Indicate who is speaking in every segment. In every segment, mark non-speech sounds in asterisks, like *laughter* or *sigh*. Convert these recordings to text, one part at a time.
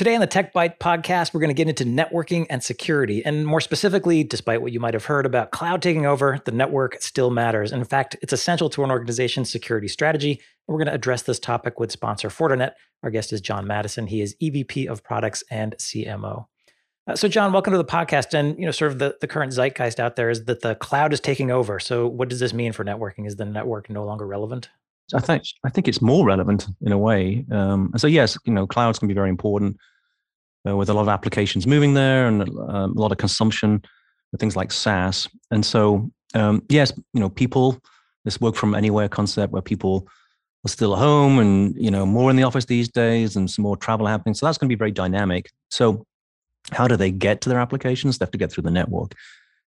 Speaker 1: Today on the Tech Byte podcast, we're going to get into networking and security. And more specifically, despite what you might have heard about cloud taking over, the network still matters. In fact, it's essential to an organization's security strategy. And we're going to address this topic with sponsor Fortinet. Our guest is John Madison. He is EVP of Products and CMO. Uh, so, John, welcome to the podcast. And you know, sort of the, the current zeitgeist out there is that the cloud is taking over. So, what does this mean for networking? Is the network no longer relevant?
Speaker 2: I think I think it's more relevant in a way. Um, and so yes, you know, clouds can be very important uh, with a lot of applications moving there and um, a lot of consumption, things like SaaS. And so um, yes, you know, people this work from anywhere concept where people are still at home and you know more in the office these days and some more travel happening. So that's going to be very dynamic. So how do they get to their applications? They have to get through the network,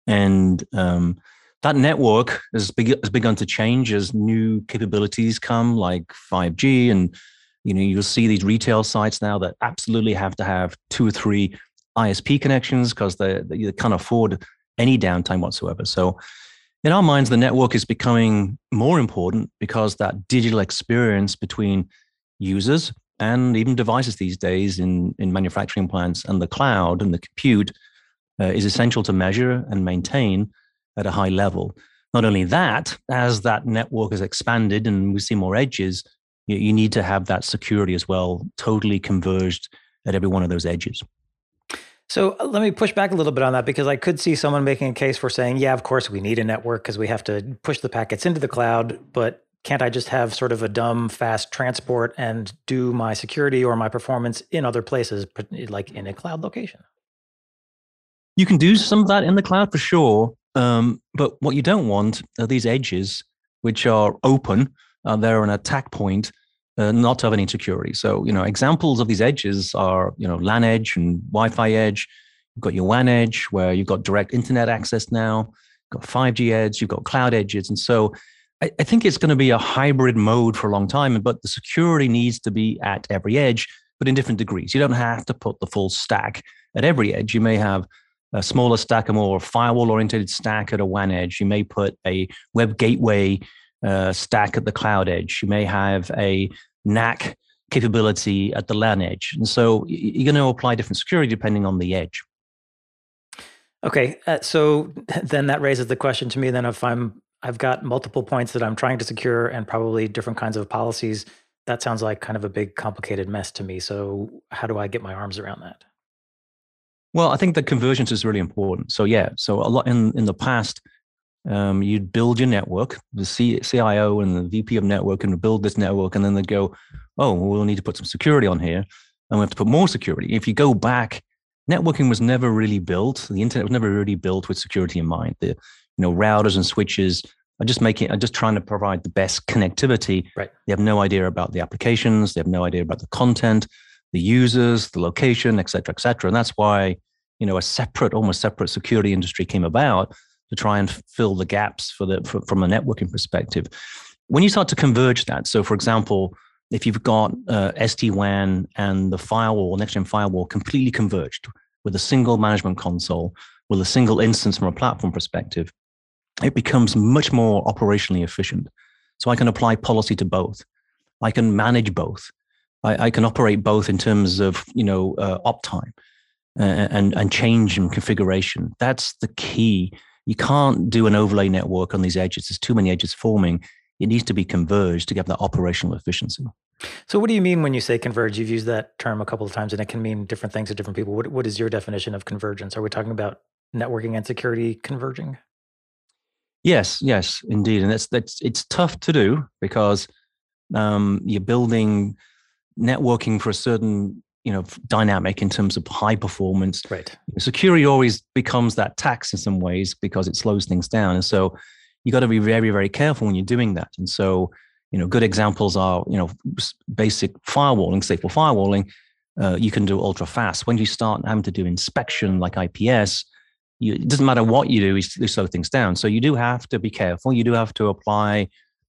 Speaker 2: and um, that network has, has begun to change as new capabilities come, like 5G, and you know you'll see these retail sites now that absolutely have to have two or three ISP connections because they, they can't afford any downtime whatsoever. So in our minds, the network is becoming more important because that digital experience between users and even devices these days in, in manufacturing plants and the cloud and the compute uh, is essential to measure and maintain at a high level. Not only that, as that network has expanded and we see more edges, you, you need to have that security as well, totally converged at every one of those edges.
Speaker 1: So uh, let me push back a little bit on that because I could see someone making a case for saying, yeah, of course we need a network because we have to push the packets into the cloud, but can't I just have sort of a dumb fast transport and do my security or my performance in other places, like in a cloud location?
Speaker 2: You can do some of that in the cloud for sure. Um, but what you don't want are these edges, which are open. Uh, they're an attack point, uh, not to have any security. So, you know, examples of these edges are, you know, LAN edge and Wi-Fi edge. You've got your WAN edge, where you've got direct internet access now. You've got 5G edge. You've got cloud edges, and so I, I think it's going to be a hybrid mode for a long time. But the security needs to be at every edge, but in different degrees. You don't have to put the full stack at every edge. You may have a smaller stack, a more firewall oriented stack at a WAN edge. You may put a web gateway uh, stack at the cloud edge. You may have a NAC capability at the LAN edge. And so you're going to apply different security depending on the edge.
Speaker 1: Okay, uh, so *laughs* then that raises the question to me. Then, if I'm I've got multiple points that I'm trying to secure and probably different kinds of policies, that sounds like kind of a big complicated mess to me. So, how do I get my arms around that?
Speaker 2: Well, I think the convergence is really important. So yeah, so a lot in in the past, um, you'd build your network. The C, CIO and the VP of network and build this network, and then they'd go, "Oh, well, we'll need to put some security on here, and we have to put more security." If you go back, networking was never really built. The internet was never really built with security in mind. The you know routers and switches are just making are just trying to provide the best connectivity.
Speaker 1: Right.
Speaker 2: They have no idea about the applications. They have no idea about the content the users, the location, et cetera, et cetera. And that's why, you know, a separate, almost separate security industry came about to try and fill the gaps for the for, from a networking perspective. When you start to converge that, so for example, if you've got uh, SD-WAN and the firewall, next-gen firewall, completely converged with a single management console, with a single instance from a platform perspective, it becomes much more operationally efficient. So I can apply policy to both. I can manage both. I, I can operate both in terms of you know uh, uptime uh, and and change and configuration. That's the key. You can't do an overlay network on these edges. There's too many edges forming. It needs to be converged to get that operational efficiency.
Speaker 1: So, what do you mean when you say converge? You've used that term a couple of times, and it can mean different things to different people. What What is your definition of convergence? Are we talking about networking and security converging?
Speaker 2: Yes, yes, indeed, and it's that's it's tough to do because um, you're building networking for a certain you know dynamic in terms of high performance.
Speaker 1: Right.
Speaker 2: Security always becomes that tax in some ways because it slows things down. And so you got to be very very careful when you're doing that. And so you know good examples are you know basic firewalling stateful firewalling. Uh, you can do ultra fast. When you start having to do inspection like ips you, it doesn't matter what you do you slow things down. So you do have to be careful. You do have to apply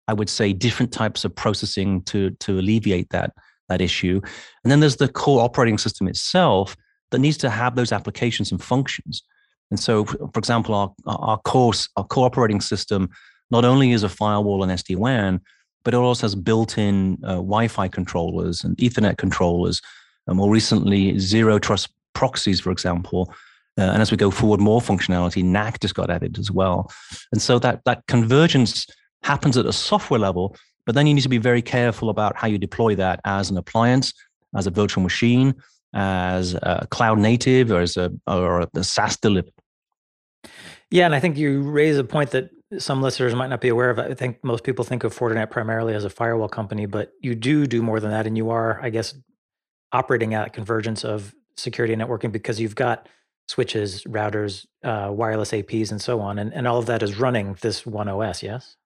Speaker 2: i would say different types of processing to to alleviate that that issue. And then there's the core operating system itself that needs to have those applications and functions. And so, for example, our, our course, our core operating system not only is a firewall and SD-WAN, but it also has built-in uh, Wi-Fi controllers and Ethernet controllers and more recently, zero trust proxies, for example. Uh, and as we go forward, more functionality, NAC just got added as well. And so that that convergence happens at a software level, but then you need to be very careful about how you deploy that as an appliance, as a virtual machine, as a cloud native, or as a or a SaaS delivered.
Speaker 1: Yeah, and I think you raise a point that some listeners might not be aware of. I think most people think of Fortinet primarily as a firewall company, but you do do more than that, and you are, I guess, operating at convergence of security and networking because you've got switches, routers, uh, wireless APs, and so on, and and all of that is running this one OS. Yes.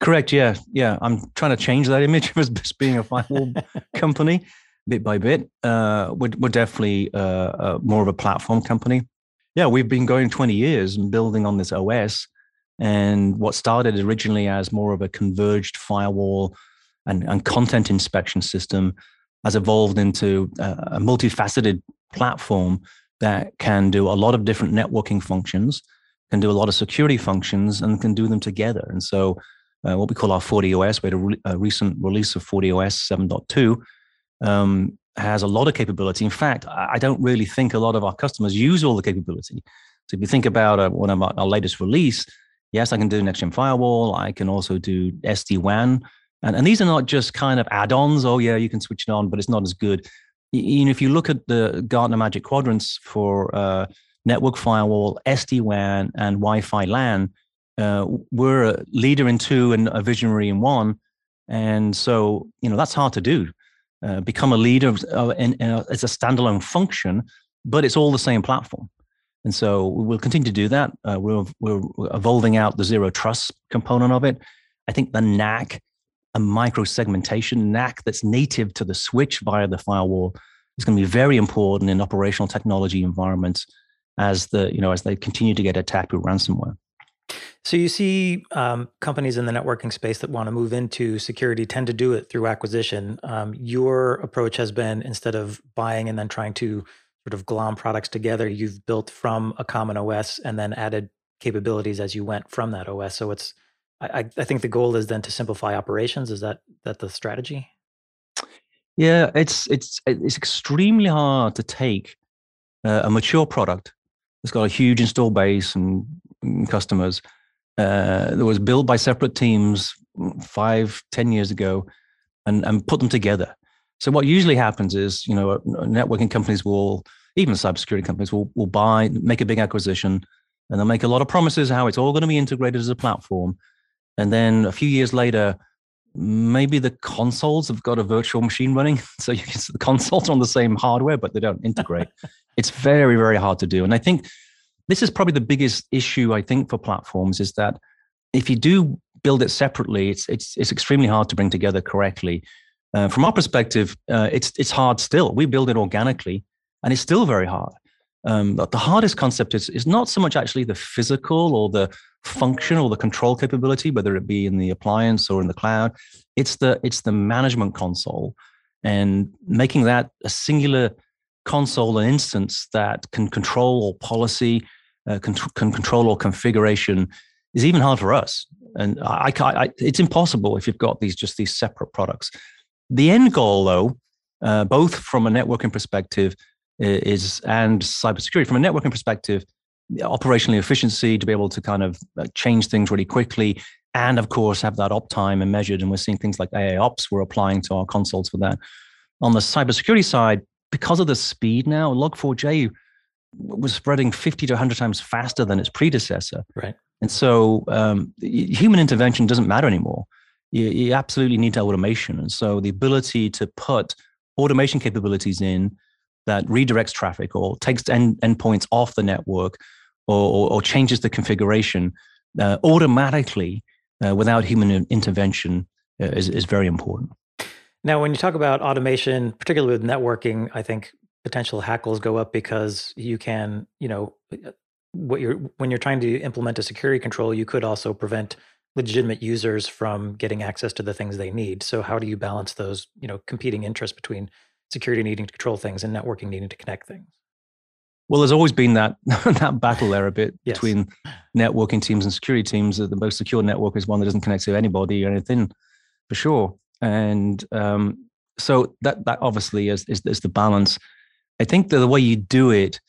Speaker 2: Correct. Yeah. Yeah. I'm trying to change that image of us being a firewall *laughs* company bit by bit. Uh, we're, we're definitely uh, uh, more of a platform company. Yeah, we've been going 20 years and building on this OS. And what started originally as more of a converged firewall and, and content inspection system has evolved into a, a multifaceted platform that can do a lot of different networking functions, can do a lot of security functions, and can do them together. And so, uh, what we call our FortiOS, we had a, re- a recent release of FortiOS 7.2, um, has a lot of capability. In fact, I don't really think a lot of our customers use all the capability. So if you think about uh, one of our, our latest release, yes, I can do next gen firewall. I can also do SD WAN, and and these are not just kind of add-ons. Oh yeah, you can switch it on, but it's not as good. You know, if you look at the Gartner Magic Quadrants for uh, network firewall, SD WAN, and Wi-Fi LAN, uh, we're a leader in two and a visionary in one. And so, you know, that's hard to do. Uh, become a leader uh, in, in a, as a standalone function, but it's all the same platform. And so we'll continue to do that. Uh, we're, we're evolving out the zero trust component of it. I think the NAC, a micro segmentation NAC that's native to the switch via the firewall, is going to be very important in operational technology environments as the you know as they continue to get attacked with ransomware.
Speaker 1: So you see um, companies in the networking space that want to move into security tend to do it through acquisition. Um, your approach has been instead of buying and then trying to sort of glom products together, you've built from a common OS and then added capabilities as you went from that OS. So it's I, I think the goal is then to simplify operations. Is that that the strategy?
Speaker 2: Yeah, it's it's it's extremely hard to take uh, a mature product that's got a huge install base and, and customers uh, that was built by separate teams five, ten years ago, and and put them together. So what usually happens is, you know, networking companies will, even cybersecurity companies will will buy, make a big acquisition, and they'll make a lot of promises how it's all going to be integrated as a platform, and then a few years later, maybe the consoles have got a virtual machine running, *laughs* so you can, see the consoles are on the same hardware, but they don't integrate. *laughs* it's very very hard to do, and I think this is probably the biggest issue I think for platforms is that if you do build it separately, it's it's it's extremely hard to bring together correctly. Uh, from our perspective, uh, it's it's hard still. We build it organically, and it's still very hard. Um, but the hardest concept is is not so much actually the physical or the function or the control capability, whether it be in the appliance or in the cloud. It's the it's the management console, and making that a singular console, an instance that can control all policy, uh, can, can, control or configuration is even hard for us. And I, I, I, it's impossible if you've got these just these separate products. The end goal, though, uh, both from a networking perspective is and cybersecurity, from a networking perspective, operational efficiency to be able to kind of uh, change things really quickly, and of course have that uptime and measured. And we're seeing things like AI Ops we're applying to our consoles for that. On the cybersecurity side, because of the speed now, Log4j was spreading 50 to 100 times faster than its predecessor.
Speaker 1: Right.
Speaker 2: And so um, human intervention doesn't matter anymore. You, you, absolutely need automation. And so the ability to put automation capabilities in that redirects traffic or takes end, endpoints off the network or, or, or changes the configuration uh, automatically uh, without human intervention uh, is, is very important.
Speaker 1: Now, when you talk about automation, particularly with networking, I think potential hackles go up because you can, you know, uh, what you're when you're trying to implement a security control, you could also prevent legitimate users from getting access to the things they need. So how do you balance those, you know, competing interests between security needing to control things and networking needing to connect things?
Speaker 2: Well, there's always been that *laughs* that battle there a bit yes. between networking teams and security teams. The most secure network is one that doesn't connect to anybody or anything, for sure. And um, so that that obviously is, is is the balance. I think that the way you do it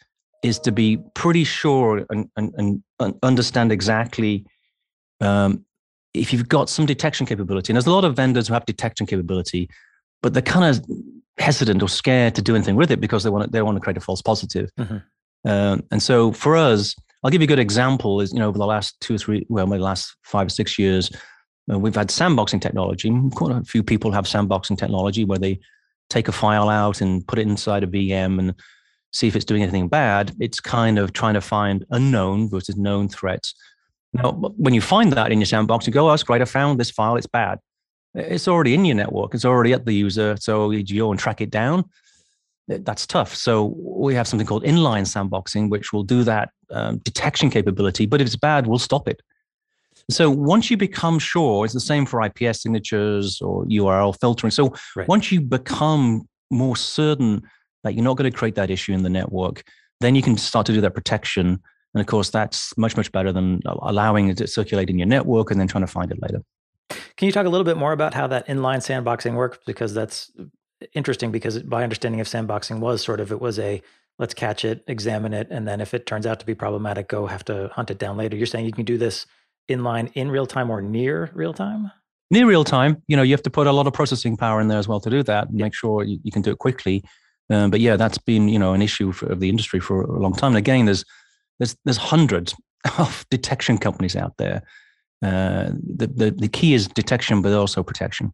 Speaker 2: is to be pretty sure and and, and understand exactly um, if you've got some detection capability. And there's a lot of vendors who have detection capability, but they're kind of hesitant or scared to do anything with it because they want to, they want to create a false positive. Mm-hmm. Um, and so for us, I'll give you a good example. Is you know over the last two or three, well, maybe the last five or six years, uh, we've had sandboxing technology. Quite a few people have sandboxing technology where they take a file out and put it inside a VM and see if it's doing anything bad. It's kind of trying to find unknown versus known threats. Now, when you find that in your sandbox, you go, "Oh, great! I found this file. It's bad." It's already in your network. It's already at the user. So you go and track it down. That's tough. So we have something called inline sandboxing, which will do that um, detection capability. But if it's bad, we'll stop it. So once you become sure, it's the same for IPS signatures or URL filtering. So right. once you become more certain that you're not going to create that issue in the network, then you can start to do that protection. And of course, that's much, much better than allowing it to circulate in your network and then trying to find it later.
Speaker 1: Can you talk a little bit more about how that inline sandboxing works? Because that's interesting because my understanding of sandboxing was sort of it was a let's catch it, examine it, and then if it turns out to be problematic, go have to hunt it down later. You're saying you can do this inline in real time or near real time?
Speaker 2: Near real time. You know, you have to put a lot of processing power in there as well to do that and yeah. make sure you, you, can do it quickly. Um, but yeah, that's been you know an issue for, of the industry for a long time. And again, there's there's there's hundreds *laughs* of detection companies out there. Uh, the, the the key is detection, but also protection.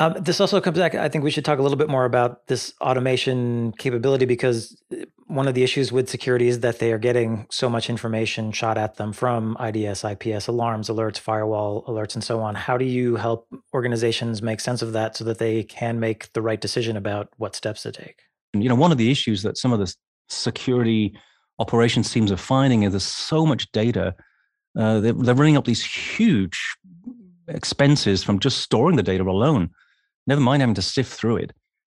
Speaker 1: Um, this also comes back. I think we should talk a little bit more about this automation capability because uh, one of the issues with security is that they are getting so much information shot at them from IDS, IPS, alarms, alerts, firewall alerts, and so on. How do you help organizations make sense of that so that they can make the right decision about what steps to take?
Speaker 2: You know, one of the issues that some of the security operations teams are finding is there's so much data. Uh, they're, they're running up these huge expenses from just storing the data alone never mind having to sift through it.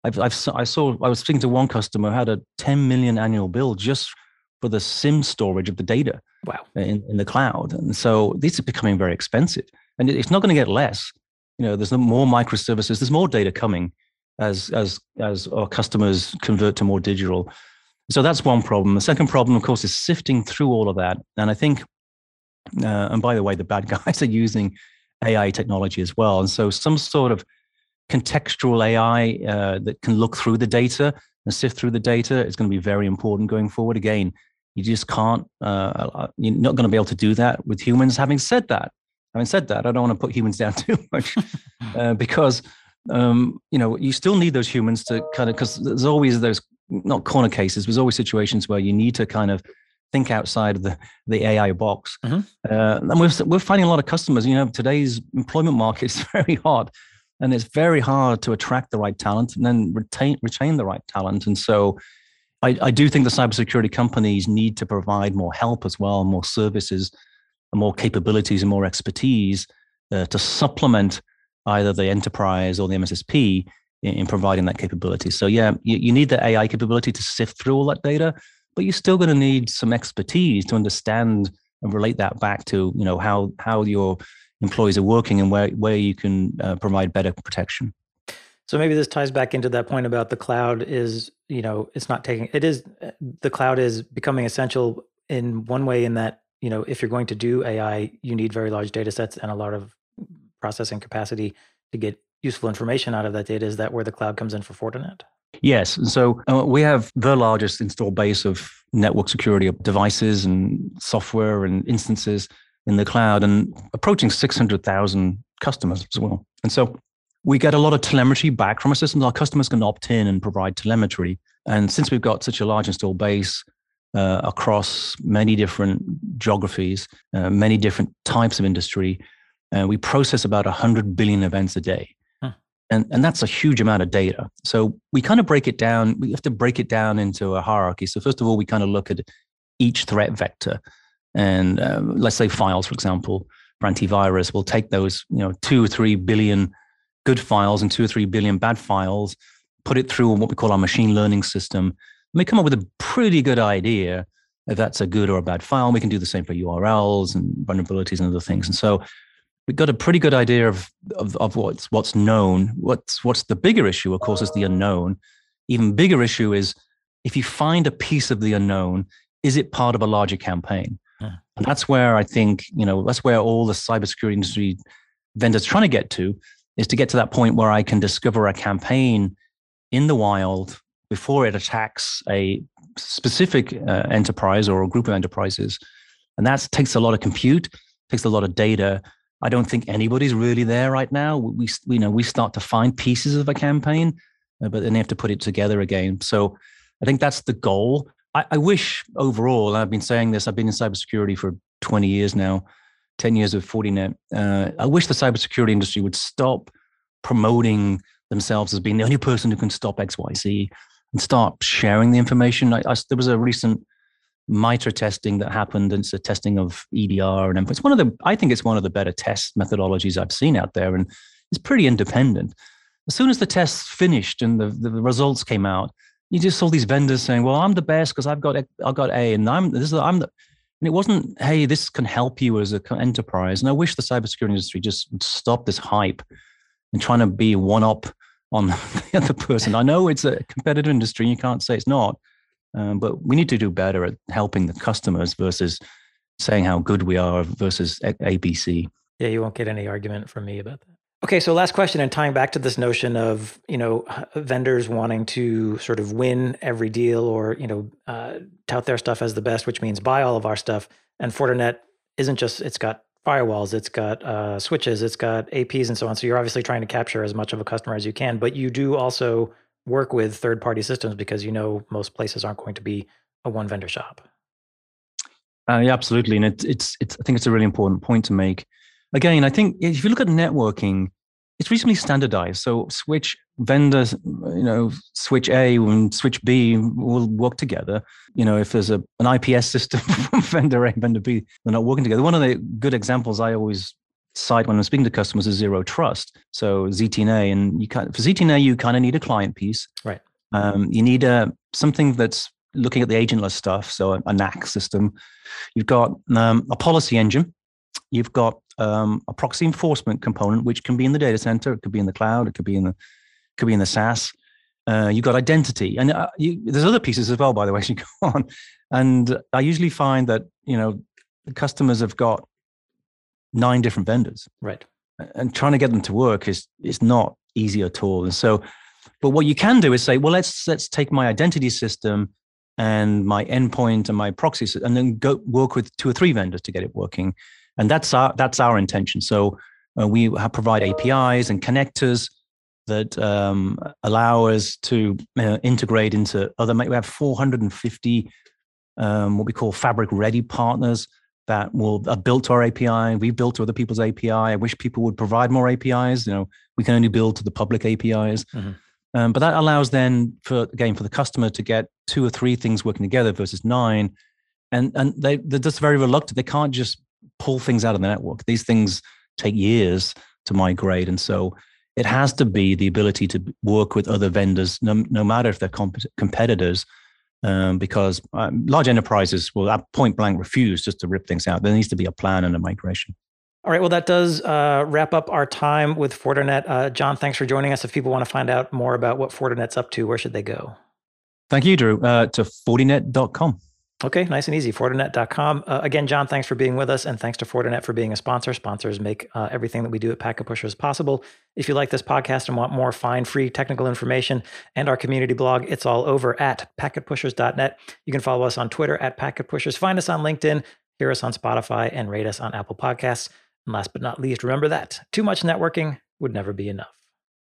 Speaker 2: I've, I've, I saw, I was speaking to one customer who had a 10 million annual bill just for the SIEM storage of the data
Speaker 1: wow.
Speaker 2: in, in the cloud. And so these are becoming very expensive and it's not going to get less. You know, there's more microservices, there's more data coming as, as, as our customers convert to more digital. So that's one problem. The second problem, of course, is sifting through all of that. And I think, uh, and by the way, the bad *laughs* guys are using AI technology as well. And so some sort of contextual AI uh, that can look through the data and sift through the data is going to be very important going forward. Again, you just can't, uh, uh you're not going to be able to do that with humans. Having said that, having said that, I don't want to put humans *laughs* down too much *laughs* uh, because, um, you know, you still need those humans to kind of, because there's always those, not corner cases, there's always situations where you need to kind of think outside of the, the AI box. Mm-hmm. Uh, and we're, we're finding a lot of customers, you know, today's employment market is *laughs* very hard and it's very hard to attract the right talent and then retain retain the right talent. And so, I, I do think the cybersecurity companies need to provide more help as well, more services, and more capabilities, and more expertise uh, to supplement either the enterprise or the MSSP in, in providing that capability. So yeah, you, you need the AI capability to sift through all that data, but you're still going to need some expertise to understand and relate that back to you know how how your employees are working and where, where you can uh, provide better protection.
Speaker 1: So maybe this ties back into that point about the cloud is, you know, it's not taking, it is, the cloud is becoming essential in one way in that, you know, if you're going to do AI, you need very large data sets and a lot of processing capacity to get useful information out of that data. Is that where the cloud comes in for Fortinet?
Speaker 2: Yes. And so uh, we have the largest install base of network security devices and software and instances in the cloud and approaching 600,000 customers as well. And so we get a lot of telemetry back from our systems. Our customers can opt in and provide telemetry. And since we've got such a large install base uh, across many different geographies, uh, many different types of industry, uh, we process about 100 billion events a day. And, and that's a huge amount of data. So we kind of break it down. We have to break it down into a hierarchy. So first of all, we kind of look at each threat vector and uh, let's say files, for example, for antivirus, will take those, you know, two or three billion good files and two or three billion bad files, put it through what we call our machine learning system, and we come up with a pretty good idea if that's a good or a bad file. We can do the same for URLs and vulnerabilities and other things. And so we've got a pretty good idea of, of, of what's what's known. What's what's the bigger issue, of course, is the unknown. Even bigger issue is if you find a piece of the unknown, is it part of a larger campaign? Yeah. And that's where I think, you know, that's where all the cybersecurity industry vendors trying to get to is to get to that point where I can discover a campaign in the wild before it attacks a specific uh, enterprise or a group of enterprises. And that takes a lot of compute, takes a lot of data. I don't think anybody's really there right now. We, you know, we start to find pieces of a campaign, uh, but then they have to put it together again. So I think that's the goal. I, I wish overall, I've been saying this, I've been in cybersecurity for 20 years now, 10 years with Fortinet. Uh, I wish the cybersecurity industry would stop promoting themselves as being the only person who can stop XYZ and start sharing the information. I, I, there was a recent MITRE testing that happened. And it's a testing of EDR and It's one of the, I think it's one of the better test methodologies I've seen out there. And it's pretty independent. As soon as the tests finished and the, the results came out, you just saw these vendors saying, "Well, I'm the best because I've got I've got A, and I'm this is I'm the." And it wasn't, "Hey, this can help you as an enterprise." And I wish the cybersecurity industry just would stop this hype and trying to be one up on *laughs* the other person. I know it's a competitive industry; you can't say it's not, um, but we need to do better at helping the customers versus saying how good we are versus ABC.
Speaker 1: Yeah, you won't get any argument from me about that. Okay, so last question, and tying back to this notion of you know vendors wanting to sort of win every deal or you know uh, tout their stuff as the best, which means buy all of our stuff. And Fortinet isn't just it's got firewalls, it's got uh, switches, it's got APs, and so on. So you're obviously trying to capture as much of a customer as you can, but you do also work with third-party systems because you know most places aren't going to be a one vendor shop.
Speaker 2: Uh, yeah, absolutely, and it, it's it's I think it's a really important point to make again, I think if you look at networking, it's reasonably standardized. So switch vendors, you know, switch A and switch B will work together. You know, if there's a an IPS system *laughs* from vendor A, and vendor B, they're not working together. One of the good examples I always cite when I'm speaking to customers is zero trust. So ZTNA, and you can for ZTNA you kind of need a client piece,
Speaker 1: right?
Speaker 2: Um, you need a something that's looking at the agentless stuff, so a, a NAC system. You've got um, a policy engine. You've got um, a proxy enforcement component, which can be in the data center, it could be in the cloud, it could be in the could be in the SaaS. Uh, you've got identity, and uh, you, there's other pieces as well, by the way, *laughs* as you go on. And I usually find that you know the customers have got nine different vendors,
Speaker 1: right?
Speaker 2: And trying to get them to work is is not easy at all. And so, but what you can do is say, well, let's let's take my identity system and my endpoint and my proxy, and then go work with two or three vendors to get it working and that's our that's our intention. So uh, we provide APIs and connectors that um, allow us to uh, integrate into other. We have 450 um, what we call fabric ready partners that will have built to our API. We've built to other people's API. I wish people would provide more APIs. You know, we can only build to the public APIs. Mm-hmm. Um, but that allows then for again for the customer to get two or three things working together versus nine, and and they they're just very reluctant. They can't just pull things out of the network. These things take years to migrate. And so it has to be the ability to work with other vendors, no, no matter if they're comp- competitors, um, because um, large enterprises will at point blank refuse just to rip things out. There needs to be a plan and a migration.
Speaker 1: All right. Well, that does uh, wrap up our time with Fortinet. Uh, John, thanks for joining us. If people want to find out more about what Fortinet's up to, where should they go?
Speaker 2: Thank you, Drew. Uh, to Fortinet.com.
Speaker 1: Okay, nice and easy. Fortinet.com. Uh, again, John, thanks for being with us, and thanks to Fortinet for being a sponsor. Sponsors make uh, everything that we do at Packet Pushers possible. If you like this podcast and want more fine, free technical information and our community blog, it's all over at packetpushers.net. You can follow us on Twitter at Packet Pushers. Find us on LinkedIn, hear us on Spotify, and rate us on Apple Podcasts. And last but not least, remember that too much networking would never be enough.